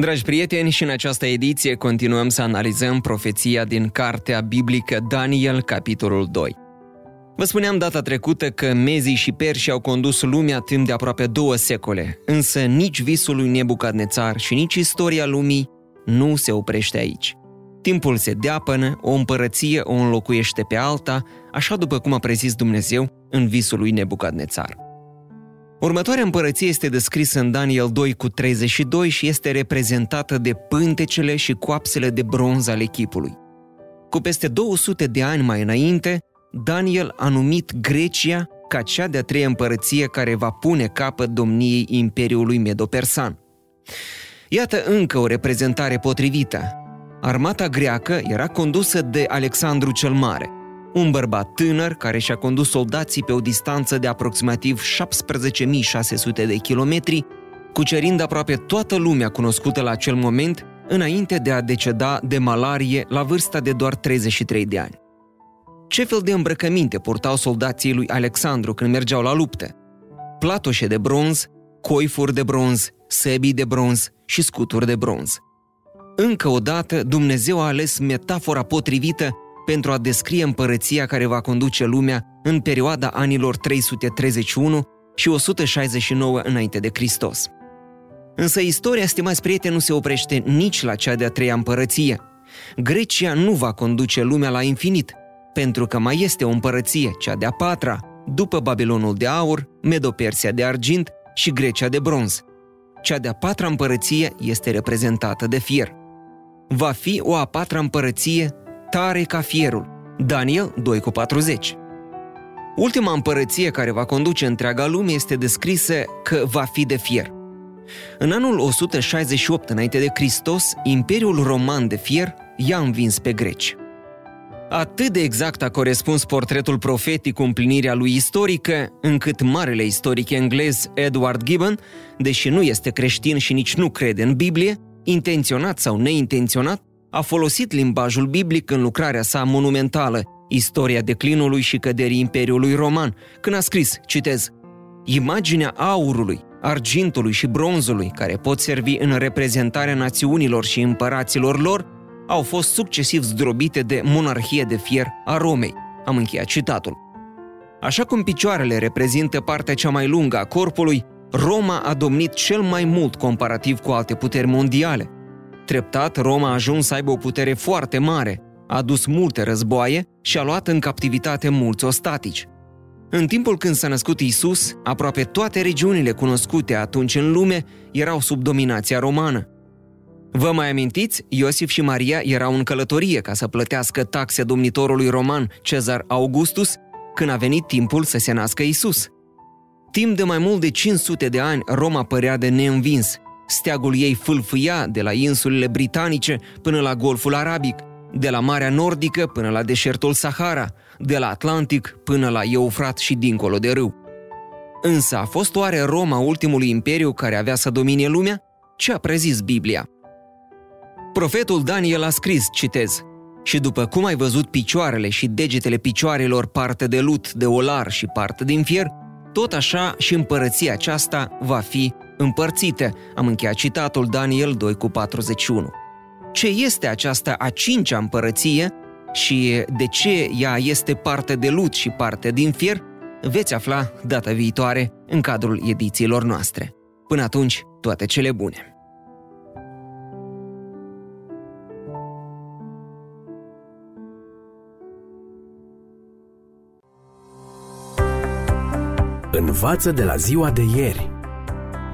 Dragi prieteni, și în această ediție continuăm să analizăm profeția din cartea biblică Daniel, capitolul 2. Vă spuneam data trecută că mezii și perși au condus lumea timp de aproape două secole, însă nici visul lui Nebucadnețar și nici istoria lumii nu se oprește aici. Timpul se deapănă, o împărăție o înlocuiește pe alta, așa după cum a prezis Dumnezeu în visul lui Nebucadnețar. Următoarea împărăție este descrisă în Daniel 2 cu 32 și este reprezentată de pântecele și coapsele de bronz ale chipului. Cu peste 200 de ani mai înainte, Daniel a numit Grecia ca cea de-a treia împărăție care va pune capăt domniei Imperiului Medo-Persan. Iată încă o reprezentare potrivită. Armata greacă era condusă de Alexandru cel Mare – un bărbat tânăr care și-a condus soldații pe o distanță de aproximativ 17.600 de kilometri, cucerind aproape toată lumea cunoscută la acel moment, înainte de a deceda de malarie la vârsta de doar 33 de ani. Ce fel de îmbrăcăminte purtau soldații lui Alexandru când mergeau la lupte? Platoșe de bronz, coifuri de bronz, sebii de bronz și scuturi de bronz. Încă o dată, Dumnezeu a ales metafora potrivită pentru a descrie împărăția care va conduce lumea în perioada anilor 331 și 169 înainte de Hristos. Însă istoria, stimați prieteni, nu se oprește nici la cea de-a treia împărăție. Grecia nu va conduce lumea la infinit, pentru că mai este o împărăție, cea de-a patra, după Babilonul de aur, Medopersia de argint și Grecia de bronz. Cea de-a patra împărăție este reprezentată de fier. Va fi o a patra împărăție tare ca fierul. Daniel 2 cu 40. Ultima împărăție care va conduce întreaga lume este descrisă că va fi de fier. În anul 168 înainte de Hristos, Imperiul Roman de fier i-a învins pe greci. Atât de exact a corespuns portretul profetic cu împlinirea lui istorică, încât marele istoric englez Edward Gibbon, deși nu este creștin și nici nu crede în Biblie, intenționat sau neintenționat, a folosit limbajul biblic în lucrarea sa monumentală, Istoria declinului și căderii Imperiului Roman, când a scris, citez, Imaginea aurului, argintului și bronzului, care pot servi în reprezentarea națiunilor și împăraților lor, au fost succesiv zdrobite de monarhie de fier a Romei. Am încheiat citatul. Așa cum picioarele reprezintă partea cea mai lungă a corpului, Roma a domnit cel mai mult comparativ cu alte puteri mondiale – Treptat, Roma a ajuns să aibă o putere foarte mare, a dus multe războaie și a luat în captivitate mulți ostatici. În timpul când s-a născut Isus, aproape toate regiunile cunoscute atunci în lume erau sub dominația romană. Vă mai amintiți? Iosif și Maria erau în călătorie ca să plătească taxe domnitorului roman Cezar Augustus când a venit timpul să se nască Isus. Timp de mai mult de 500 de ani, Roma părea de neînvins Steagul ei fâlfâia de la insulele britanice până la Golful Arabic, de la Marea Nordică până la deșertul Sahara, de la Atlantic până la Eufrat și dincolo de râu. Însă a fost oare Roma ultimului imperiu care avea să domine lumea? Ce a prezis Biblia? Profetul Daniel a scris, citez, și după cum ai văzut picioarele și degetele picioarelor parte de lut, de olar și parte din fier, tot așa și împărăția aceasta va fi împărțite. Am încheiat citatul Daniel 2 cu 41. Ce este această a cincea împărăție și de ce ea este parte de lut și parte din fier, veți afla data viitoare în cadrul edițiilor noastre. Până atunci, toate cele bune! Învață de la ziua de ieri